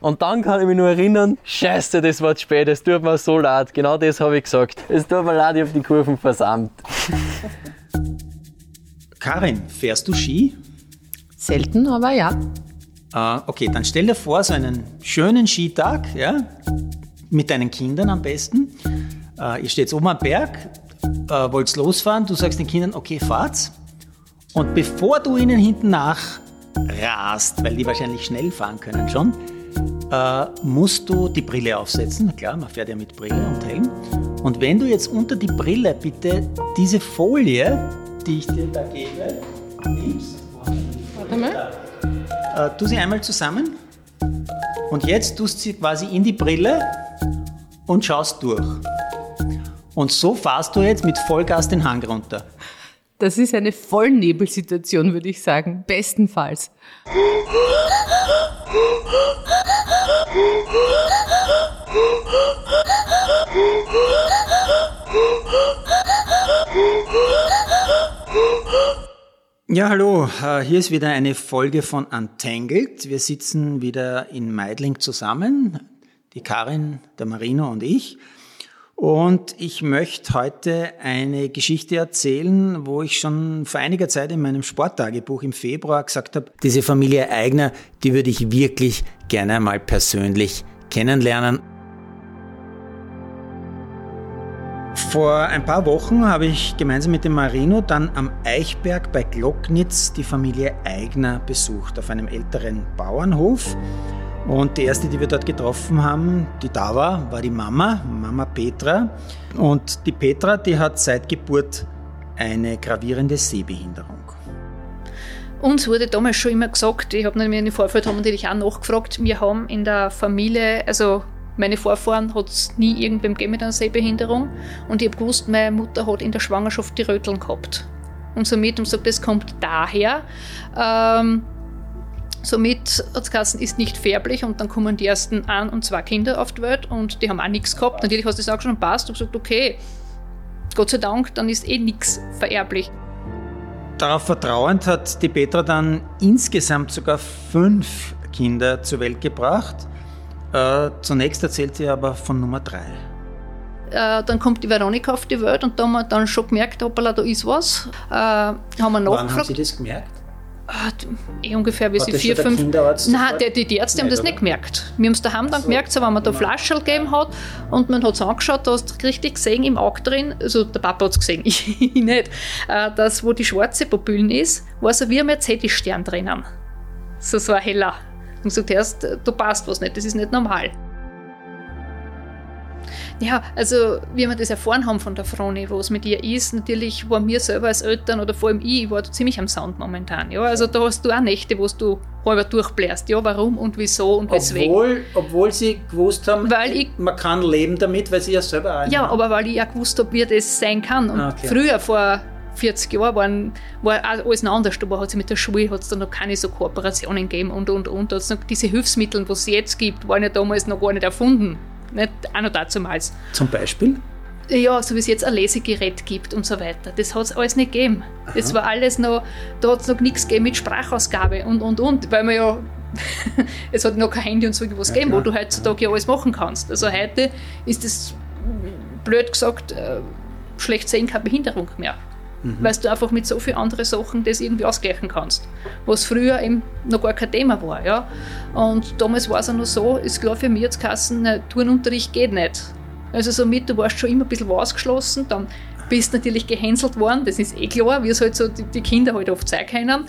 Und dann kann ich mich nur erinnern, scheiße, das war zu spät, es tut mir so leid. Genau das habe ich gesagt. Es tut mir leid, ich habe die Kurven versammelt. Karin, fährst du Ski? Selten, aber ja. Äh, okay, dann stell dir vor, so einen schönen Skitag, ja, mit deinen Kindern am besten. Äh, ihr steht oben am Berg, äh, wollt losfahren, du sagst den Kindern, okay, fahrt's. Und bevor du ihnen hinten nach rast, weil die wahrscheinlich schnell fahren können schon, äh, musst du die Brille aufsetzen. Klar, man fährt ja mit Brille und Helm. Und wenn du jetzt unter die Brille bitte diese Folie, die ich dir da gebe, nimmst, Warte mal. äh, tu sie einmal zusammen und jetzt tust du sie quasi in die Brille und schaust durch. Und so fahrst du jetzt mit Vollgas den Hang runter. Das ist eine Vollnebelsituation, würde ich sagen. Bestenfalls. Ja, hallo, äh, hier ist wieder eine Folge von Untangled. Wir sitzen wieder in Meidling zusammen, die Karin, der Marino und ich. Und ich möchte heute eine Geschichte erzählen, wo ich schon vor einiger Zeit in meinem Sporttagebuch im Februar gesagt habe, diese Familie Eigner, die würde ich wirklich gerne einmal persönlich kennenlernen. Vor ein paar Wochen habe ich gemeinsam mit dem Marino dann am Eichberg bei Glocknitz die Familie Eigner besucht, auf einem älteren Bauernhof. Und die erste, die wir dort getroffen haben, die da war, war die Mama, Mama Petra. Und die Petra, die hat seit Geburt eine gravierende Sehbehinderung. Uns wurde damals schon immer gesagt, ich habe nämlich den Vorfeld haben natürlich auch nachgefragt, wir haben in der Familie, also meine Vorfahren hat es nie irgendwem gegeben mit einer Sehbehinderung und ich habe gewusst, meine Mutter hat in der Schwangerschaft die Röteln gehabt. Und somit, und sagt, das kommt daher. Ähm, somit hat es geheißen, ist nicht färblich und dann kommen die ersten ein und zwei Kinder auf die Welt und die haben auch nichts gehabt. Natürlich hast du das auch schon passt und gesagt, okay, Gott sei Dank, dann ist eh nichts vererblich. Darauf vertrauend hat die Petra dann insgesamt sogar fünf Kinder zur Welt gebracht. Äh, zunächst erzählt sie aber von Nummer drei. Äh, dann kommt die Veronika auf die Welt und da haben wir dann schon gemerkt, hoppala, da ist was. Äh, haben wir Wann haben nachgefragt. Sie das gemerkt? Ah, eh ungefähr, wie sie vier, der fünf. Kinderarzt Nein, sofort? die, die, Ärzte haben das nicht gemerkt. Wir haben es daheim dann gemerkt, so, wenn man da Flaschel gegeben hat und man hat es angeschaut, da hast du richtig gesehen im Auge drin, also der Papa hat es gesehen, ich nicht, äh, dass wo die schwarze Pupillen ist, war so wie ein Mercedes-Stern drinnen. So, so ein heller. Und gesagt, erst, da passt was nicht, das ist nicht normal. Ja, also wie wir das erfahren haben von der Froni, was mit ihr ist, natürlich waren wir selber als Eltern oder vor allem ich, ich war da ziemlich am Sound momentan. Ja, also da hast du auch Nächte, wo du halber durchbläst. Ja, warum und wieso und weswegen. Obwohl, obwohl sie gewusst haben, Weil ich- man kann leben damit, weil sie ja selber auch Ja, aber weil ich auch gewusst habe, wie das sein kann. Und Ah, okay. früher, vor 40 Jahren, waren, war alles noch anders. Da war- hat es mit der Schule hat's da noch keine so Kooperationen gegeben und, und, und. Hat's noch diese Hilfsmittel, die es jetzt gibt, waren ja damals noch gar nicht erfunden. Nicht auch noch dazumals. Zum Beispiel? Ja, so wie es jetzt ein Lesegerät gibt und so weiter. Das hat es alles nicht gegeben. Das war alles noch, da hat es noch nichts gegeben mit Sprachausgabe und, und, und. Weil man ja, es hat noch kein Handy und so was Ja, gegeben, wo klar. du heutzutage ja alles machen kannst. Also heute ist das, blöd gesagt, äh, schlecht sehen keine Behinderung mehr. Weil du einfach mit so vielen anderen Sachen das irgendwie ausgleichen kannst. Was früher eben noch gar kein Thema war. Ja? Und damals war es auch noch so, ist klar für mich jetzt Kassen, Turnunterricht geht nicht. Also somit, du warst schon immer ein bisschen ausgeschlossen, dann bist natürlich gehänselt worden, das ist eh klar, wie es halt so die, die Kinder halt oft sein können.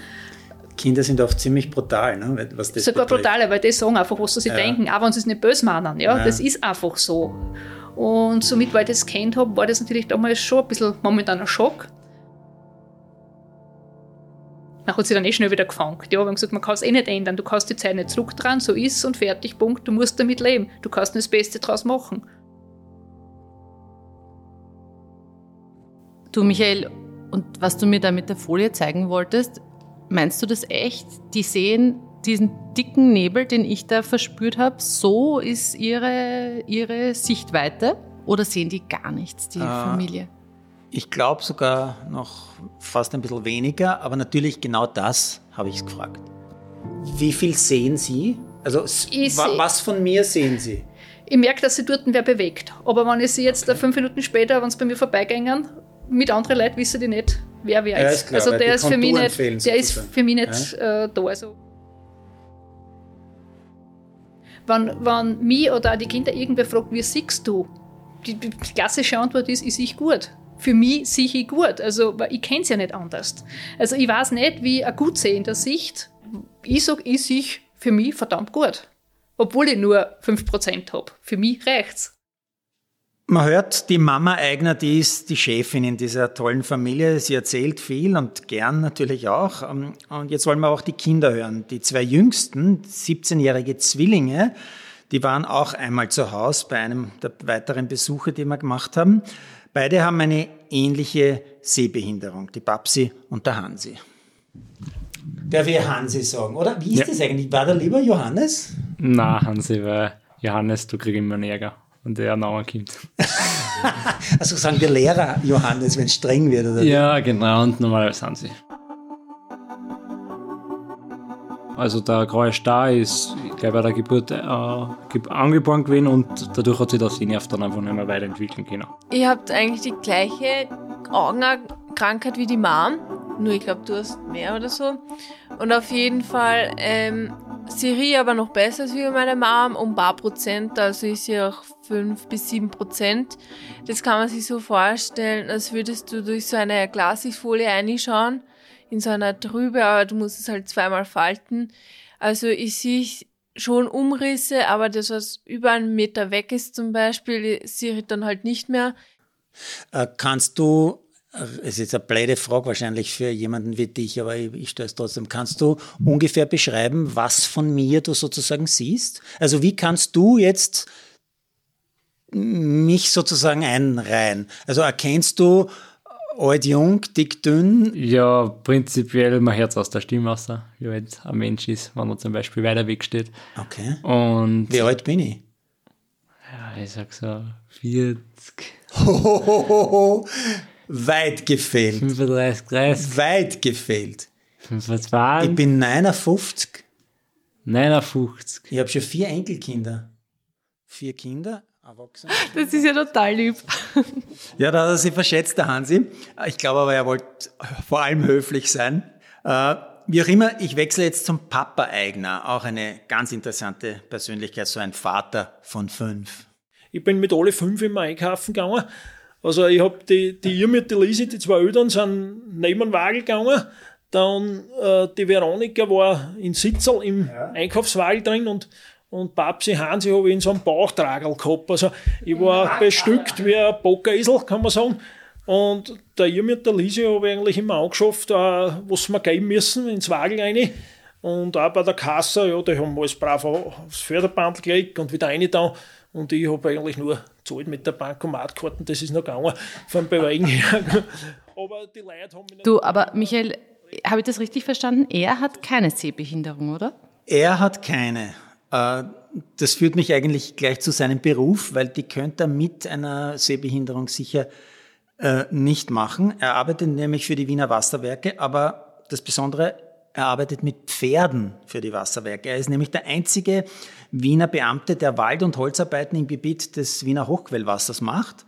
Kinder sind oft ziemlich brutal, ne, was das Sogar brutaler, weil die sagen einfach, was sie Ja. denken, auch wenn sie es nicht böse meinen. Ja? Ja. Das ist einfach so. Und somit, weil ich das kennt habe, war das natürlich damals schon ein bisschen momentan ein Schock. Man hat sich dann eh schnell wieder gefangen. Ja, wir haben gesagt, man kann es eh nicht ändern. Du kannst die Zeit nicht zurückdrehen, so ist und fertig, Punkt. Du musst damit leben. Du kannst nur das Beste draus machen. Du, Michael, und was du mir da mit der Folie zeigen wolltest, meinst du das echt? Die sehen diesen dicken Nebel, den ich da verspürt habe, so ist ihre, ihre Sichtweite? Oder sehen die gar nichts, die Ah. Familie? Ich glaube sogar noch fast ein bisschen weniger, aber natürlich genau das habe ich gefragt. Wie viel sehen Sie? Also wa was von mir sehen Sie? Ich merke, dass sie dort wer bewegt. Aber wenn ich sie jetzt äh, fünf Minuten später, wenn sie bei mir vorbeigängen, mit anderen Leuten wissen die nicht, wer wer Ja, ist. ist klar, also der ist für nicht, der ist für mich nicht äh, da. Also, wenn, wenn mich oder auch die Kinder irgendwer fragt, wie siehst du? Die, die klassische Antwort ist, ich sehe gut. Für mich sehe ich gut. Also, ich kenne es ja nicht anders. Also, ich weiß nicht, wie ein gut sehender Sicht. Ich sage, ich sehe für mich verdammt gut. Obwohl ich nur 5% habe. Für mich reicht's. Man hört, die Mama Eigner, die ist die Chefin in dieser tollen Familie. Sie erzählt viel und gern natürlich auch. Und jetzt wollen wir auch die Kinder hören. Die zwei jüngsten, 17-jährige Zwillinge, die waren auch einmal zu Hause bei einem der weiteren Besuche, die wir gemacht haben. Beide haben eine ähnliche Sehbehinderung, die Babsi und der Hansi. Darf ich Hansi sagen, oder? Wie ist Ja. das eigentlich? War der lieber Johannes? Na, Hansi, weil Johannes, du kriegst immer einen Ärger. Und der Name kommt. Also sagen wir Lehrer Johannes, wenn es streng wird, oder? Ja, genau, und normalerweise Hansi. Also der graue Star ist gleich bei der Geburt äh, ge- angeboren gewesen und dadurch hat sich der Sehnerv dann einfach nicht mehr weiterentwickeln können. Ihr habt eigentlich die gleiche Augenkrankheit wie die Mom, nur ich glaube, du hast mehr oder so. Und auf jeden Fall ähm, Siri aber noch besser als meine Mom, um ein paar Prozent, also ist sie auch 5 bis 7 Prozent. Das kann man sich so vorstellen, als würdest du durch so eine Glasigfolie reinschauen, in so einer Trübe, aber du musst es halt zweimal falten. Also ich sehe schon Umrisse, aber das, was über einen Meter weg ist zum Beispiel, sehe ich dann halt nicht mehr. Äh, Kannst du, äh, es ist eine blöde Frage wahrscheinlich für jemanden wie dich, aber ich, ich stelle es trotzdem, kannst du ungefähr beschreiben, was von mir du sozusagen siehst? Also wie kannst du jetzt mich sozusagen einreihen? Also erkennst du alt, jung, dick, dünn? Ja, prinzipiell man hört aus der Stimme raus, wie alt ein Mensch ist, wenn er zum Beispiel weiter weg steht. Okay. Und Wie alt bin ich? ja, ich sag so 40, Hohohoho, weit gefehlt. 35, 30, Weit gefehlt. 25, Ich bin 59. 59. Ich habe schon vier Enkelkinder. Vier Kinder, Erwachsene. Das ist ja total lieb. Ja, da hat er sich verschätzt, der Hansi. Ich glaube aber, er wollte vor allem höflich sein. Äh, wie auch immer, ich wechsle jetzt zum Papa Eigner. Auch eine ganz interessante Persönlichkeit, so ein Vater von fünf. Ich bin mit alle fünf immer einkaufen gegangen. Also ich habe die, die ihr mit der Lisi, die zwei Eltern, sind neben den Wagen gegangen. Dann äh, die Veronika war in Sitzel im Einkaufswagen drin und, und Babsi Hansi habe ich in so einem Bauchtragel gehabt. Also ich war bestückt wie ein Bockerisel, kann man sagen. Und der ihr mit der Lisi habe ich eigentlich immer angeschafft, äh, was wir geben müssen, ins Wagen rein. Und auch bei der Kasse, ja, die haben alles brav aufs Förderband gelegt und wieder rein da. Und ich habe eigentlich nur gezahlt mit der Bankomatkarten, das ist noch gegangen, vom Bewegen her. Aber die Leute haben mich nicht Du, aber Michael, habe ich das richtig verstanden? Er hat keine Sehbehinderung, oder? Er hat keine. Äh, Das führt mich eigentlich gleich zu seinem Beruf, weil die könnte er mit einer Sehbehinderung sicher äh, nicht machen. Er arbeitet nämlich für die Wiener Wasserwerke, aber das Besondere, er arbeitet mit Pferden für die Wasserwerke. Er ist nämlich der einzige Wiener Beamte, der Wald- und Holzarbeiten im Gebiet des Wiener Hochquellwassers macht.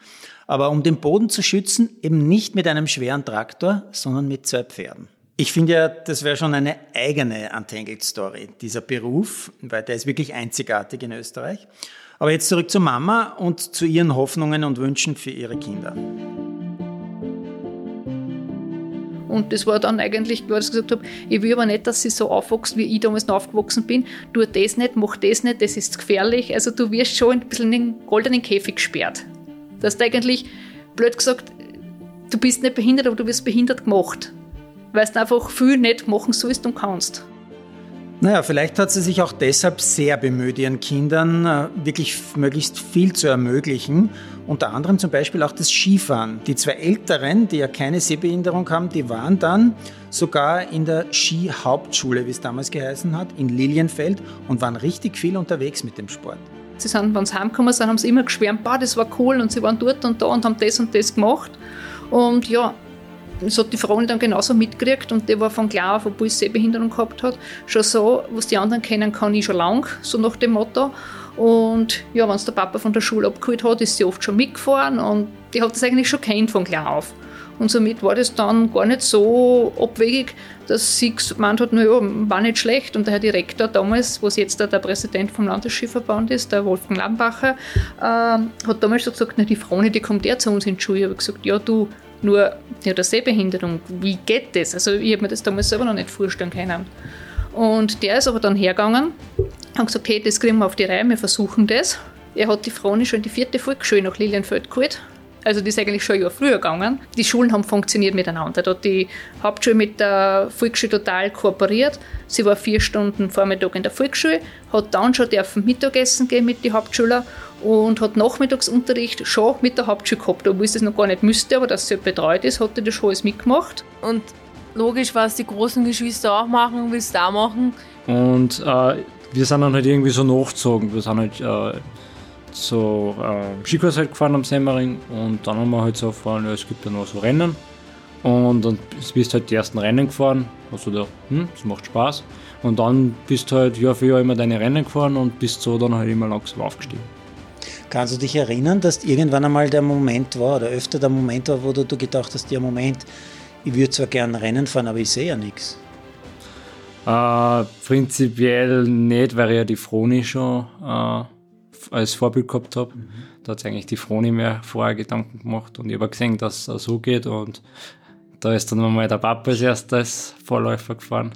Aber um den Boden zu schützen, eben nicht mit einem schweren Traktor, sondern mit zwei Pferden. Ich finde ja, das wäre schon eine eigene Untangled Story, dieser Beruf, weil der ist wirklich einzigartig in Österreich. Aber jetzt zurück zur Mama und zu ihren Hoffnungen und Wünschen für ihre Kinder. Und das war dann eigentlich klar, dass ich gesagt habe, ich will aber nicht, dass sie so aufwächst, wie ich damals noch aufgewachsen bin. Tu das nicht, mach das nicht, das ist gefährlich. Also du wirst schon ein bisschen in den goldenen Käfig gesperrt. Das ist eigentlich, blöd gesagt, du bist nicht behindert, aber du wirst behindert gemacht. Weil du einfach viel nicht machen sollst und kannst. Naja, vielleicht hat sie sich auch deshalb sehr bemüht, ihren Kindern äh, wirklich möglichst viel zu ermöglichen. Unter anderem zum Beispiel auch das Skifahren. Die zwei Älteren, die ja keine Sehbehinderung haben, die waren dann sogar in der Skihauptschule, wie es damals geheißen hat, in Lilienfeld und waren richtig viel unterwegs mit dem Sport. Sie sind, wenn sie heimgekommen sind, haben sie immer geschwärmt, bah, das war cool und sie waren dort und da und haben das und das gemacht. Und ja, das hat die Frau dann genauso mitgekriegt und der war von klar auf, obwohl sie Sehbehinderung gehabt hat, schon so, was die anderen kennen, kann ich schon lang, so nach dem Motto. Und ja, wenn es der Papa von der Schule abgeholt hat, ist sie oft schon mitgefahren und die hat das eigentlich schon kennt von klar auf. Und somit war das dann gar nicht so abwegig, dass sie gemeint hat, naja, war nicht schlecht. Und der Herr Direktor damals, was jetzt der, Präsident vom Landesschiffverband ist, der Wolfgang Lambacher, äh, hat damals so gesagt, na, die Frau, die kommt der zu uns in die Schule. Ich habe gesagt, ja, du, nur ja, der Sehbehinderung, wie geht das? Also ich habe mir das damals selber noch nicht vorstellen können. Und der ist aber dann hergegangen und gesagt, hey, das kriegen wir auf die Reihe, wir versuchen das. Er hat die Frau schon in die vierte Volksschule nach Lilienfeld geholt also die ist eigentlich schon ein Jahr früher gegangen. Die Schulen haben funktioniert miteinander. Da hat die Hauptschule mit der Volksschule total kooperiert. Sie war vier Stunden Vormittag in der Volksschule, hat dann schon dürfen Mittagessen gehen mit den Hauptschülern und hat Nachmittagsunterricht schon mit der Hauptschule gehabt, obwohl sie das noch gar nicht müsste, aber dass sie betreut ist, hat sie das schon alles mitgemacht. Und logisch, was die großen Geschwister auch machen, willst du auch machen. Und äh, wir sind dann halt irgendwie so nachgezogen. Wir sind halt äh, so äh, Skikurs halt gefahren am Semmering und dann haben wir halt so erfahren, ja, es gibt ja noch so Rennen. Und dann bist du halt die ersten Rennen gefahren, hast du gedacht, hm, das macht Spaß. Und dann bist du halt Jahr für Jahr immer deine Rennen gefahren und bist so dann halt immer langsam aufgestiegen. Kannst du dich erinnern, dass irgendwann einmal der Moment war oder öfter der Moment war, wo du, du gedacht hast, ja Moment, ich würde zwar gerne Rennen fahren, aber ich sehe ja nichts? Äh, prinzipiell nicht, weil ich ja die Froni schon äh, als Vorbild gehabt habe. Mhm. Da hat sich eigentlich die Froni mir vorher Gedanken gemacht und ich habe gesehen, dass es so geht und da ist dann mal der Papa als erstes Vorläufer gefahren.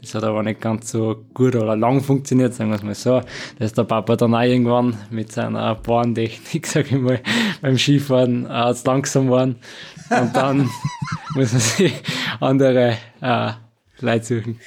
Das hat aber nicht ganz so gut oder lang funktioniert, sagen wir es mal so. Da ist der Papa dann auch irgendwann mit seiner Bahnentechnik, sag ich mal, beim Skifahren äh, zu langsam geworden. Und dann muss man sich andere äh, Leute suchen.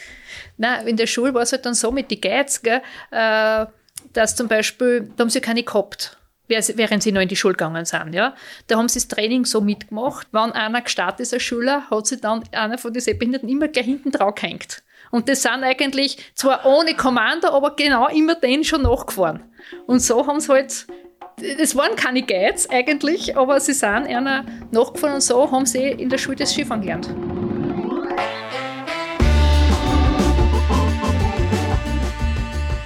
Nein, in der Schule war es halt dann so mit den Geiz, gell, äh, dass zum Beispiel, da haben sie keine gehabt während sie noch in die Schule gegangen sind. Ja. Da haben sie das Training so mitgemacht. Wenn einer gestartet ist als Schüler, hat sie dann einer von den Sehbehinderten immer gleich hinten drauf gehängt. Und das sind eigentlich zwar ohne Kommando, aber genau immer den schon nachgefahren. Und so haben sie halt, das waren keine Guides eigentlich, aber sie sind einer nachgefahren und so haben sie in der Schule das Skifahren gelernt.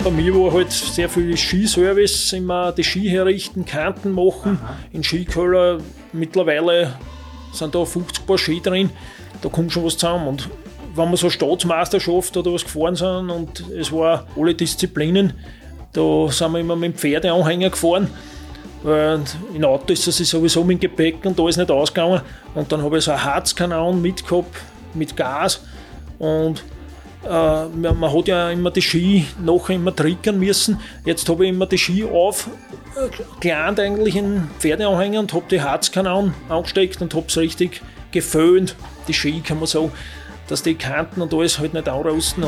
Bei mir war halt sehr viel Skiservice, immer die Ski herrichten, Kanten machen. Aha. In Skikeller mittlerweile sind da 50 Paar Ski drin, da kommt schon was zusammen. Und wenn wir so Staatsmeisterschaft oder was gefahren sind und es war alle Disziplinen, da sind wir immer mit dem Pferdeanhänger gefahren. Und in Auto ist es sowieso mit dem Gepäck und da ist nicht ausgegangen. Und dann habe ich so einen Harzkanal mitgehabt mit Gas. Und äh, man hat ja immer die Ski nachher immer triggern müssen. Jetzt habe ich immer die Ski auf, äh, eigentlich in Pferdeanhänger und habe die Harzkanalen angesteckt und habe es richtig geföhnt. Die Ski kann man so, dass die Kanten und alles halt nicht anrosten.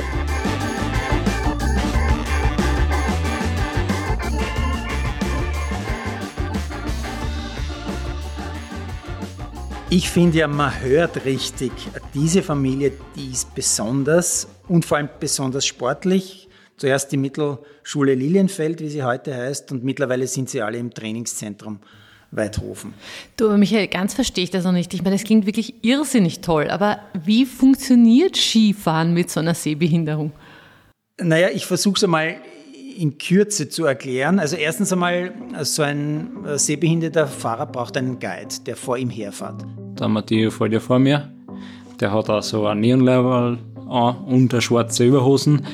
Ich finde ja, man hört richtig, diese Familie, die ist besonders und vor allem besonders sportlich. Zuerst die Mittelschule Lilienfeld, wie sie heute heißt, und mittlerweile sind sie alle im Trainingszentrum Weidhofen. Du, aber Michael, ganz verstehe ich das noch nicht. Ich meine, das klingt wirklich irrsinnig toll, aber wie funktioniert Skifahren mit so einer Sehbehinderung? Naja, ich versuche es einmal in Kürze zu erklären. Also erstens einmal, so ein äh, sehbehinderter Fahrer braucht einen Guide, der vor ihm herfährt. Der Matteo fährt ja vor mir. Der hat auch so ein Neonlevel an und eine schwarze Überhosen.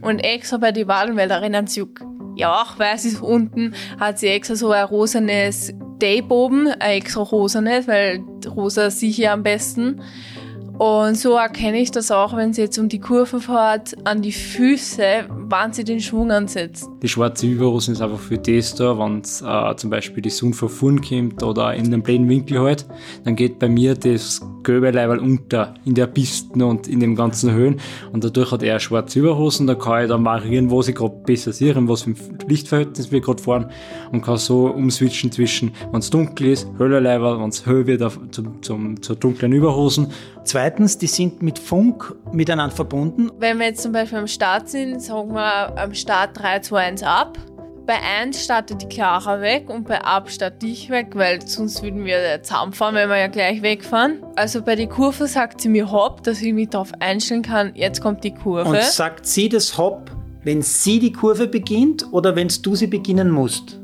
Und extra bei den Wadenwälder-Rennanzug, ja, auch weiß ist unten, hat sie extra so ein rosanes Tape oben, ein extra rosanes, weil rosa sicher am besten. Und so erkenne ich das auch, wenn sie jetzt um die Kurve fährt, an die Füße, wann sie den Schwung ansetzt. Die schwarze Überhose ist einfach für das da, wenn äh, zum Beispiel die Sonne von vorn kommt oder in den blöden Winkel halt, dann geht bei mir das gelbe Leiberl unter in der Piste und in den ganzen Höhen und dadurch hat er schwarze Überhosen, da kann ich dann variieren, wo ich gerade besser sehe und was für ein Lichtverhältnis wir gerade fahren und kann so umswitchen zwischen, wenn es dunkel ist, höher Leiberl, wenn es höher wird, auf, zum, zum, zur dunklen Überhosen Zweitens, die sind mit Funk miteinander verbunden. Wenn wir jetzt zum Beispiel am Start sind, sagen wir am Start 3, 2, 1 ab. bei 1 startet die Clara weg und bei Ab starte ich weg, weil sonst würden wir zusammenfahren, wenn wir ja gleich wegfahren. Also bei der Kurve sagt sie mir Hopp, dass ich mich darauf einstellen kann, jetzt kommt die Kurve. Und sagt sie das Hopp, wenn sie die Kurve beginnt oder wenn du sie beginnen musst?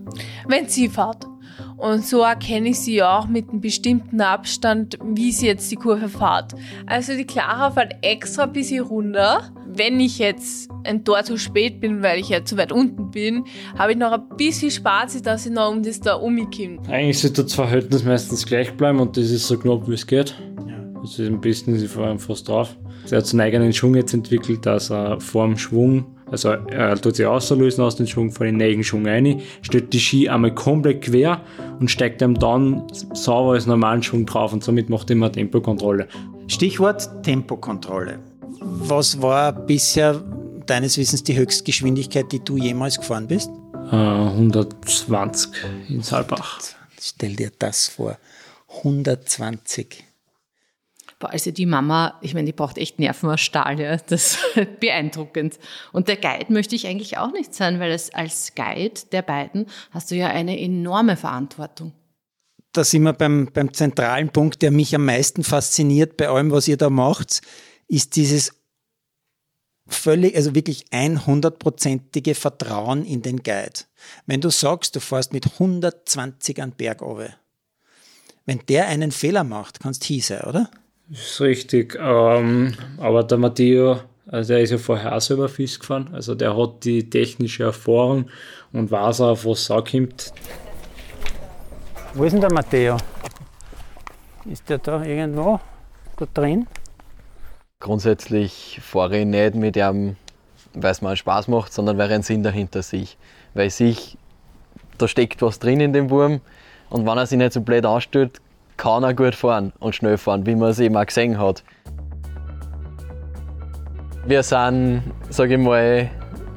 wenn sie fährt. Und so erkenne ich sie auch mit einem bestimmten Abstand, wie sie jetzt die Kurve fährt. Also die Clara fährt extra ein bisschen runter. Wenn ich jetzt ein Tor zu spät bin, weil ich ja zu weit unten bin, habe ich noch ein bisschen Spaß, dass ich noch um das da umkomme. Eigentlich sollte das Verhältnis meistens gleich bleiben und das ist so knapp wie es geht. Also am besten sie fahren fast drauf. Er hat seinen eigenen Schwung jetzt entwickelt, dass er vor dem Schwung, also er tut sich auslösen aus dem Schwung, vor den neuen Schwung rein, stellt die Ski einmal komplett quer und steigt ihm dann sauber als normalen Schwung drauf und somit macht er immer Tempokontrolle. Stichwort Tempokontrolle. Was war bisher deines Wissens die Höchstgeschwindigkeit, die du jemals gefahren bist? Äh, 120 in Saalbach. Stell dir das vor. 120. Also die Mama, ich meine, die braucht echt Nerven aus Stahl, ja. Das ist beeindruckend. Und der Guide möchte ich eigentlich auch nicht sein, weil es als Guide der beiden hast du ja eine enorme Verantwortung. Da sind wir beim, beim zentralen Punkt, der mich am meisten fasziniert bei allem, was ihr da macht, ist dieses völlig, also wirklich 100%ige Vertrauen in den Guide. Wenn du sagst, du fährst mit 120 an Berg runter, wenn der einen Fehler macht, kannst sein, oder? Das ist richtig. Ähm, aber der Matteo, also der ist ja vorher auch selber Fisch gefahren. Also der hat die technische Erfahrung und weiß auch, auf was es ankommt. Wo ist denn der Matteo? Ist der da irgendwo da drin? Grundsätzlich fahre ich nicht mit ihm, weil es mir einen Spaß macht, sondern weil er einen Sinn dahinter sieht. Weil sich, da steckt was drin in dem Wurm und wenn er sich nicht so blöd anstellt, kann er gut fahren und schnell fahren, wie man es eben auch gesehen hat. Wir sind, sage ich mal,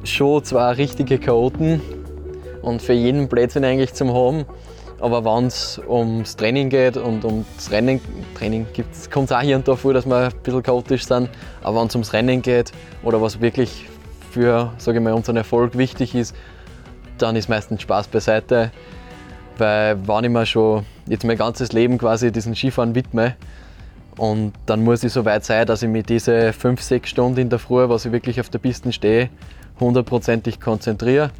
schon zwei richtige Chaoten und für jeden Blödsinn eigentlich zum haben. Aber wenn es ums Training geht und ums Rennen, Training kommt es auch hier und da vor, dass wir ein bisschen chaotisch sind. Aber wenn es ums Rennen geht oder was wirklich für sage ich mal, unseren Erfolg wichtig ist, dann ist meistens Spaß beiseite. Weil wenn ich mir schon jetzt mein ganzes Leben quasi diesen Skifahren widme, und dann muss ich so weit sein, dass ich mich diese 5, 6 Stunden in der Früh, was ich wirklich auf der Piste stehe, hundertprozentig konzentriere.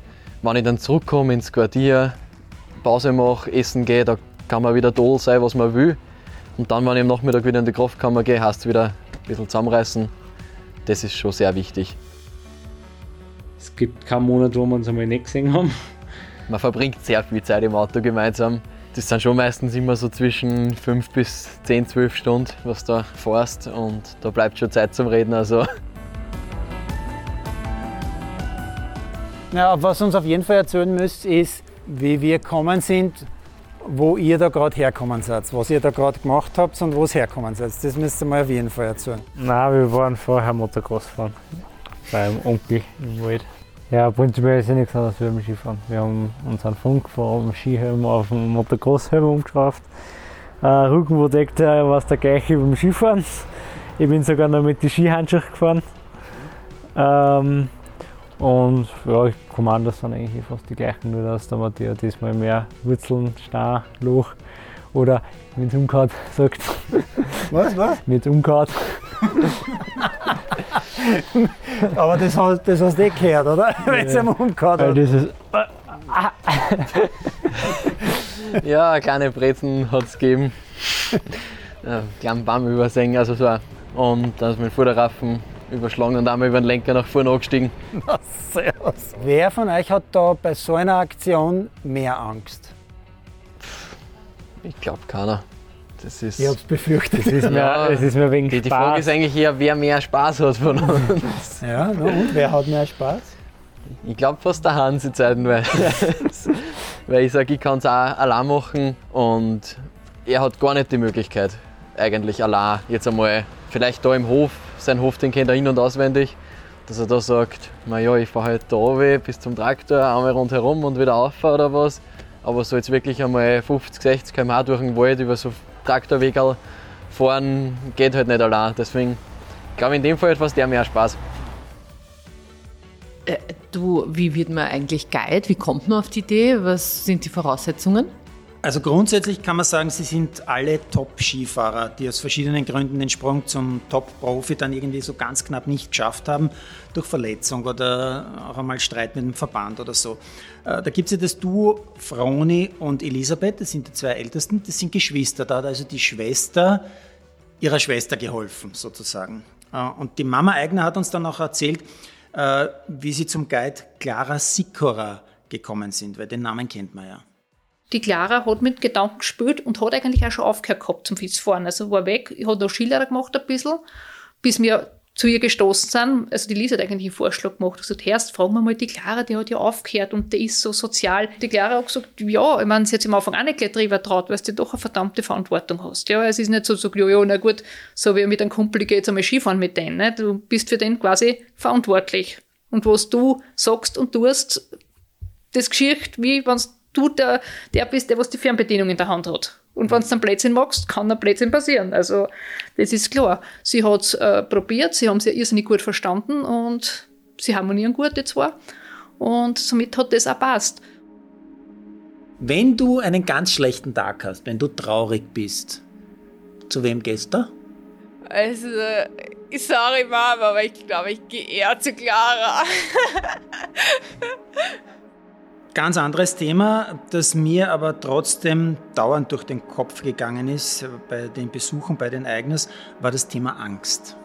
Wenn ich dann zurückkomme ins Quartier, Pause mache, essen gehe, da kann man wieder toll sein, was man will. Und dann, wenn ich am Nachmittag wieder in die Kraftkammer gehe, es wieder ein bisschen zusammenreißen. Das ist schon sehr wichtig. Es gibt keinen Monat, wo wir uns einmal nicht gesehen haben. Man verbringt sehr viel Zeit im Auto gemeinsam. Das sind schon meistens immer so zwischen 5 bis 10, 12 Stunden, was du da fährst. Und da bleibt schon Zeit zum Reden. Also Ja, was uns auf jeden Fall erzählen müsst, ist, wie wir gekommen sind, wo ihr da gerade herkommen seid, was ihr da gerade gemacht habt und wo es herkommen seid. Das müsst ihr mal auf jeden Fall erzählen. Nein, wir waren vorher Motocross fahren. Beim Onkel im Wald. Ja, prinzipiell ist ja nichts anderes wie beim Skifahren. Wir haben unseren Funk vom Skihelm auf den Motocross-Helm umgeschraubt. Äh, Rückenprotector war es der gleiche wie beim Skifahren. Ich bin sogar noch mit den Skihandschuhen gefahren. Ähm, und ja, Kommandos sind eigentlich fast die gleichen, nur dass der Matthias diesmal mehr Wurzeln, Star, Loch oder mit umgehauen sagt. Was, was? Mit umgehauen. Aber das hast, das hast du eh gehört, oder? Wenn es am Weil hat. das ist, ja, kleine Brezen hat es gegeben. ja, kleinen Baum übersehen, also so. Und dann ist mein Vorderraffen überschlagen und einmal über den Lenker nach vorne angestiegen. Servus. Wer von euch hat da bei so einer Aktion mehr Angst? Ich glaube keiner. Das ist. Ich hab's befürchtet. es ist mir, es ist mir wegen die, die Frage Spaß. ist eigentlich eher, wer mehr Spaß hat von uns. Ja, na und wer hat mehr Spaß? Ich glaube fast der Hans in Zeiten, weil, ich sage, ich kann es auch allein machen und er hat gar nicht die Möglichkeit, eigentlich allein jetzt einmal, vielleicht da im Hof, sein Hof, den kennt er in- und auswendig, dass er da sagt, naja, ich fahre halt da runter bis zum Traktor, einmal rundherum und wieder rauf oder was. Aber so jetzt wirklich einmal 50, 60 km/h durch den Wald über so Traktorwege fahren, geht halt nicht allein. Deswegen glaube ich, in dem Fall fast der mehr Spaß. Äh, du, wie wird man eigentlich Guide? Wie kommt man auf die Idee? Was sind die Voraussetzungen? Also grundsätzlich kann man sagen, sie sind alle Top-Skifahrer, die aus verschiedenen Gründen den Sprung zum Top-Profi dann irgendwie so ganz knapp nicht geschafft haben, durch Verletzung oder auch einmal Streit mit dem Verband oder so. Äh, da gibt es ja das Duo Froni und Elisabeth, das sind die zwei Ältesten, das sind Geschwister. Da hat also die Schwester ihrer Schwester geholfen, sozusagen. Äh, und die Mama Eigner hat uns dann auch erzählt, äh, wie sie zum Guide Clara Sikora gekommen sind, weil den Namen kennt man ja die Clara hat mit Gedanken gespielt und hat eigentlich auch schon aufgehört gehabt zum Fitzfahren. Also war weg, ich hat noch Skilehrer gemacht ein bisschen, bis wir zu ihr gestoßen sind. Also die Lisa hat eigentlich einen Vorschlag gemacht. Also erst fragen wir mal die Clara, die hat ja aufgehört und die ist so sozial. Die Clara hat gesagt, ja, ich meine, sie hat sich am Anfang auch nicht gleich drüber traut, weil du doch eine verdammte Verantwortung hast. Ja, es ist nicht so, so, ja, ja, na gut, so wie mit einem Kumpel, ich gehe jetzt einmal Skifahren mit denen. Ne? Du bist für den quasi verantwortlich. Und was du sagst und tust, das Geschichte, wie wenn du der, der bist, der was die Fernbedienung in der Hand hat. Und wenn du dann Blödsinn machst, kann ein Blödsinn passieren. Also, das ist klar. Sie hat es äh, probiert, sie haben sie irrsinnig gut verstanden und sie harmonieren gut, die zwei. Und somit hat das auch passt. Wenn du einen ganz schlechten Tag hast, wenn du traurig bist, zu wem gehst du? Also, sorry Mama, aber ich glaube, ich gehe eher zu Clara. Ganz anderes Thema, das mir aber trotzdem dauernd durch den Kopf gegangen ist bei den Besuchen bei den Eigners, war das Thema Angst.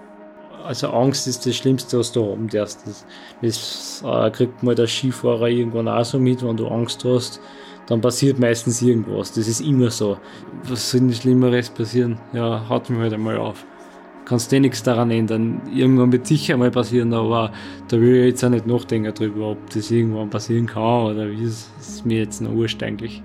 Also Angst ist das Schlimmste, was du haben darfst. Das, das äh, kriegt mal der Skifahrer irgendwann auch so mit, wenn du Angst hast, dann passiert meistens irgendwas. Das ist immer so. Was soll denn Schlimmeres passieren? Ja, haut mich halt einmal auf kannst du eh nichts daran ändern. Irgendwann wird sicher mal passieren, aber da will ich jetzt auch nicht nachdenken darüber, ob das irgendwann passieren kann oder wie. Ist mir jetzt noch wurscht eigentlich.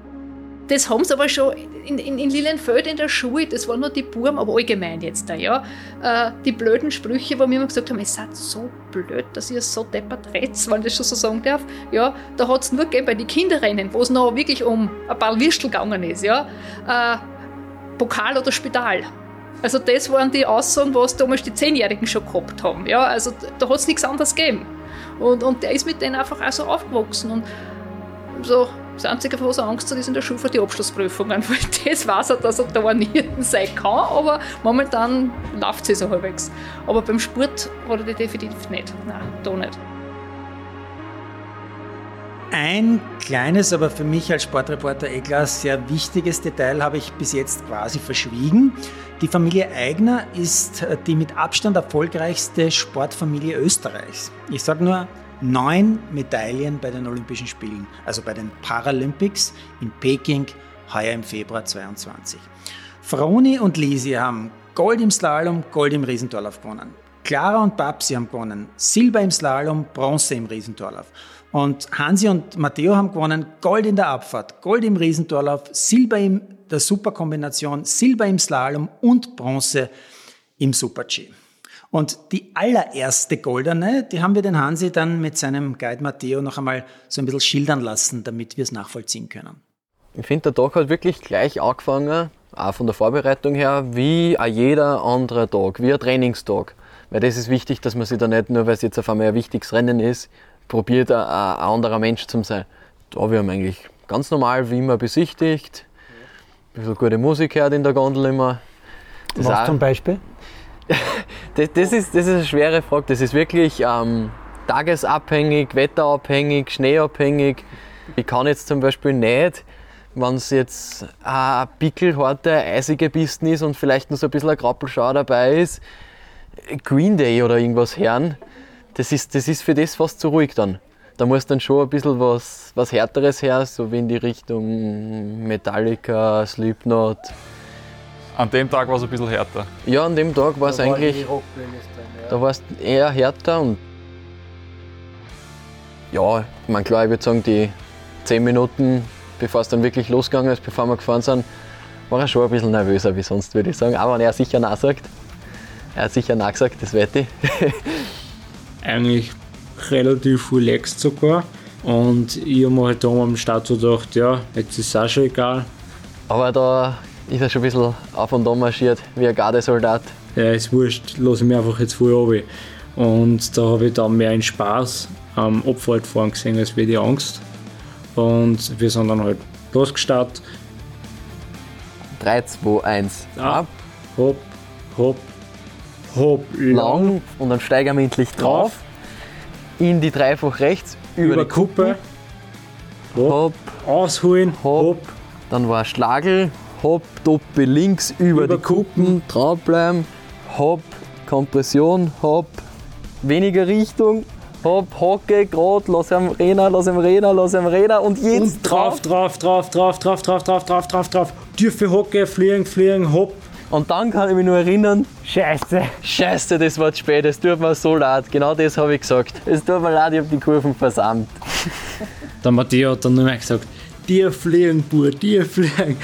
Das haben sie aber schon in, in, in Lilienfeld in der Schule, das waren nur die Buben, aber allgemein jetzt da, ja. Äh, die blöden Sprüche, wo wir immer gesagt haben, ihr seid so blöd, dass ihr so deppert redet, wenn ich das schon so sagen darf. Ja, da hat es nur gegeben bei den Kinderrennen, wo es noch wirklich um ein paar Würstel gegangen ist, ja. Äh, Pokal oder Spital. Also das waren die Aussagen, was damals die Zehnjährigen schon gehabt haben. Ja, also da hat es nichts anderes gegeben. Und, und der ist mit denen einfach auch so aufgewachsen. Und so, das Einzige, was er Angst hat, ist in der Schule für die Abschlussprüfungen. Weil das weiß er, dass er da nie sein kann, aber momentan läuft es so halbwegs. Aber beim Sport hat er die definitiv nicht. Nein, da nicht. Ein kleines, aber für mich als Sportreporter eh klar sehr wichtiges Detail habe ich bis jetzt quasi verschwiegen. Die Familie Eigner ist die mit Abstand erfolgreichste Sportfamilie Österreichs. Ich sage nur neun Medaillen bei den Olympischen Spielen, also bei den Paralympics in Peking heuer im Februar 22. Froni und Lisi haben Gold im Slalom, Gold im Riesentorlauf gewonnen. Clara und Babsi haben gewonnen, Silber im Slalom, Bronze im Riesentorlauf. Und Hansi und Matteo haben gewonnen Gold in der Abfahrt, Gold im Riesentorlauf, Silber in der Superkombination, Silber im Slalom und Bronze im Super-G. Und die allererste goldene, die haben wir den Hansi dann mit seinem Guide Matteo noch einmal so ein bisschen schildern lassen, damit wir es nachvollziehen können. Ich finde, der Tag hat wirklich gleich angefangen, auch von der Vorbereitung her, wie jeder andere Tag, wie ein Trainingstag. Weil das ist wichtig, dass man sich da nicht nur, weil es jetzt auf einmal ein wichtiges Rennen ist, probiert, ein, ein anderer Mensch zu sein. Da wir haben eigentlich ganz normal wie immer besichtigt, ein bisschen gute Musik hört in der Gondel immer. Das Was zum Beispiel? das, das, ist, das ist eine schwere Frage. Das ist wirklich ähm, tagesabhängig, wetterabhängig, schneeabhängig. Ich kann jetzt zum Beispiel nicht, wenn es jetzt eine pickelharte, eisige Piste ist und vielleicht noch so ein bisschen ein Grappelschau dabei ist, Green Day oder irgendwas hören, das ist, das ist für das fast zu ruhig dann. Da muss dann schon ein bisschen was, was Härteres her, so wie in die Richtung Metallica, Slipknot. An dem Tag war es ein bisschen härter? Ja, an dem Tag war es eigentlich. Drin, ja. Da war es eher härter und. Ja, ich meine, klar, ich würde sagen, die 10 Minuten, bevor es dann wirklich losgegangen ist, bevor wir gefahren sind, war er schon ein bisschen nervöser wie sonst, würde ich sagen. Aber wenn er sicher Nein sagt, er hat sicher Nein gesagt, das wette ich. eigentlich relativ relaxed sogar. Und ich habe mir halt da am Start so gedacht, ja, jetzt ist es auch schon egal. Aber da ist er schon ein bisschen auf und an marschiert, wie ein Gardesoldat. Ja, ist wurscht, lasse ich mich einfach jetzt voll runter. Und da habe ich dann mehr einen Spaß am Abfahrt fahren gesehen, als wäre die Angst. Und wir sind dann halt losgestartet. 3, 2, 1. Ab, hopp, hopp, hopp, lang. Und dann steigen wir endlich drauf. In die dreifach rechts, über, über die Kuppe, hopp, Hopp, ausholen, hopp. hopp, Dann war Schlagel, hopp, Doppel links über, Über die Kuppen, drauf bleiben, hopp, Kompression, hopp, weniger Richtung, hopp, Hocke, grad, lass am Renner, lass am Renner, lass am Renner und jetzt und drauf, drauf, drauf, drauf, drauf, drauf, drauf, drauf, drauf, drauf. Tiefe Hocke, fliegen, fliegen, hopp. Und dann kann ich mich nur erinnern, Scheiße. Scheiße, das war zu spät, es tut mir so leid. Genau das habe ich gesagt. Es tut mir leid, ich habe die Kurven versammelt. Der Matteo hat dann nur mehr gesagt, dir fliegen, Bur, dir fliegen.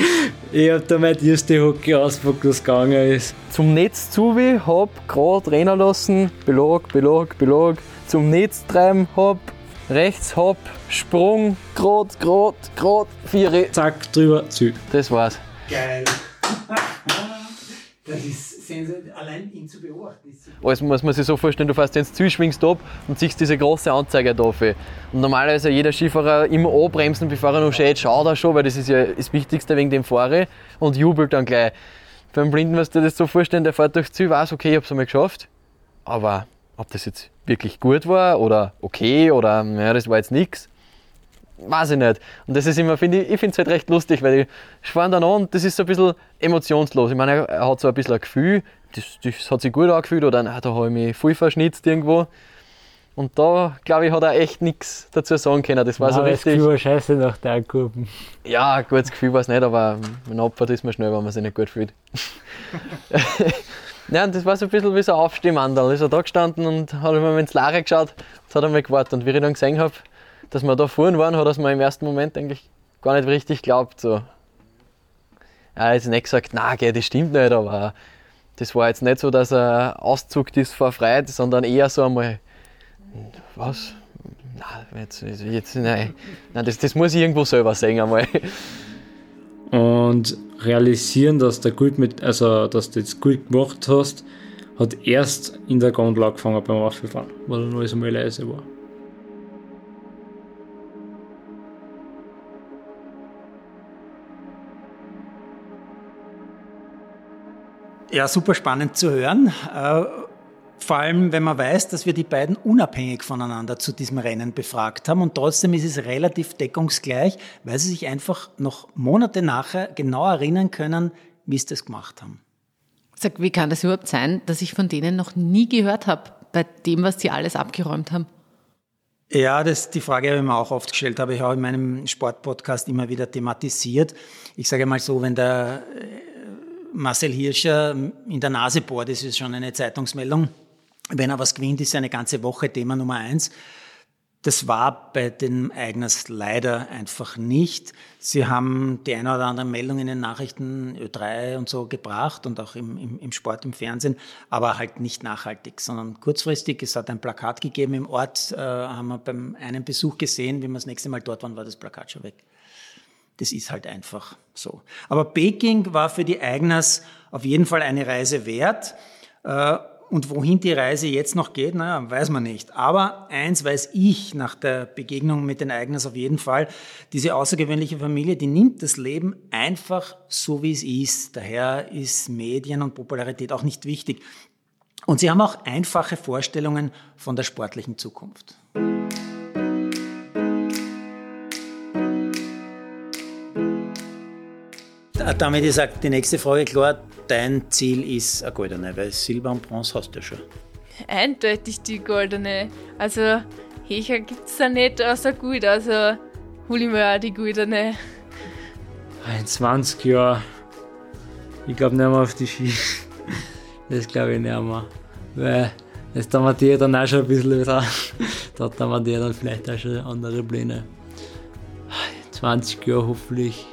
Ich hab da meine erste Hocke ausgepackt, was gegangen ist. Zum Netz zu, hab, grad rennen lassen, belag, belag, belag. Zum Netz treiben, hab, rechts, hab, Sprung, grad, grad, grad, vier. Zack, drüber, zu. Das war's. Geil. Das ist sensationell. Allein ihn zu beobachten ist super. Alles muss man sich so vorstellen, du fährst Ziel, schwingst ab und siehst diese große Anzeige da. für. Und normalerweise jeder Skifahrer immer anbremsen, bevor er noch steht, schaut er schon, weil das ist ja das Wichtigste wegen dem Fahrer und jubelt dann gleich. Beim Blinden musst du dir das so vorstellen, der fährt durchs Ziel, weiß, okay, ich hab's einmal geschafft, aber ob das jetzt wirklich gut war oder okay oder ja, das war jetzt nichts, weiß ich nicht. Und das ist immer, finde ich, ich finde es halt recht lustig, weil ich fahren dann an und das ist so ein bisschen emotionslos. Ich meine, er hat so ein bisschen ein Gefühl, das, das hat sich gut angefühlt oder na, da habe ich mich voll verschnitzt irgendwo. Und da, glaube ich, hat er echt nichts dazu sagen können. Das war so Nein, das richtig. Gefühl war scheiße nach der Kurven. Ja, ein gutes Gefühl war es nicht, aber ein Opfer ist man schnell, wenn man sich nicht gut fühlt. ja, und das war so ein bisschen wie so ein Aufstehmandel. Ist er da gestanden und hat immer ins Lare geschaut und hat einmal gewartet. Und wie ich dann gesehen habe, dass wir da vorne waren, hat er mir im ersten Moment eigentlich gar nicht richtig geglaubt. So. Er hat jetzt nicht gesagt, na, gell, das stimmt nicht, aber das war jetzt nicht so, dass er auszuckt ist vor Freude, sondern eher so einmal, was? Nein, jetzt, jetzt nein. nein das, das muss ich irgendwo selber sehen einmal. Und realisieren, dass du gut mit, also dass du jetzt gut gemacht hast, hat erst in der Gondel angefangen beim Auffahren, weil dann alles einmal leise war. Ja, super spannend zu hören. Äh, vor allem, wenn man weiß, dass wir die beiden unabhängig voneinander zu diesem Rennen befragt haben und trotzdem ist es relativ deckungsgleich, weil sie sich einfach noch Monate nachher genau erinnern können, wie sie das gemacht haben. Sag, wie kann das überhaupt sein, dass ich von denen noch nie gehört habe, bei dem, was die alles abgeräumt haben? Ja, das die Frage habe ich mir auch oft gestellt, habe ich auch in meinem Sportpodcast immer wieder thematisiert. Ich sage mal so, wenn der Marcel Hirscher in der Nase bohrt, das ist schon eine Zeitungsmeldung. Wenn er was gewinnt, ist eine ganze Woche Thema Nummer eins. Das war bei den Eigners leider einfach nicht. Sie haben die eine oder andere Meldung in den Nachrichten Ö3 und so gebracht und auch im, im, im Sport, im Fernsehen, aber halt nicht nachhaltig, sondern kurzfristig. Es hat ein Plakat gegeben im Ort, äh, haben wir beim einen Besuch gesehen, wie wir das nächste Mal dort waren, war das Plakat schon weg. Das ist halt einfach so. Aber Peking war für die Eigners auf jeden Fall eine Reise wert. Äh, und wohin die Reise jetzt noch geht, naja, weiß man nicht. Aber eins weiß ich nach der Begegnung mit den Eigners auf jeden Fall. Diese außergewöhnliche Familie, die nimmt das Leben einfach so, wie es ist. Daher ist Medien und Popularität auch nicht wichtig. Und sie haben auch einfache Vorstellungen von der sportlichen Zukunft. Damit ist die nächste Frage klar. Dein Ziel ist eine goldene, weil Silber und Bronze hast du schon. Eindeutig die goldene. Also, Hecher gibt es da nicht außer gut. Also, hol ich mir auch die goldene. In 20 Jahren, ich glaube nicht mehr auf die Ski. Das glaube ich nicht mehr. Weil das da man die dann auch schon ein bisschen dran. Da hat man die dann vielleicht auch schon andere Pläne. In 20 Jahren hoffentlich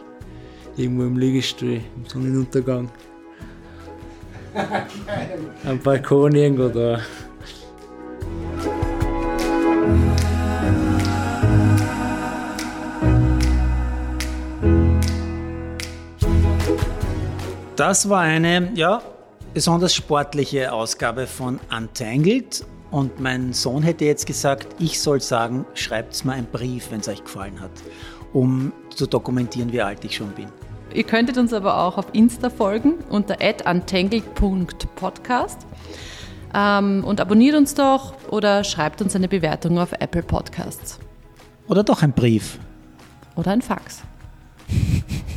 irgendwo im Liegestuhl, im Sonnenuntergang. Am Balkon irgendwo da. Das war eine, ja, besonders sportliche Ausgabe von Untangled. Und mein Sohn hätte jetzt gesagt, ich soll sagen, schreibt mir einen Brief, wenn es euch gefallen hat, um zu dokumentieren, wie alt ich schon bin. Ihr könntet uns aber auch auf Insta folgen unter untangled.podcast ähm, und abonniert uns doch oder schreibt uns eine Bewertung auf Apple Podcasts Oder doch ein Brief. oder ein Fax.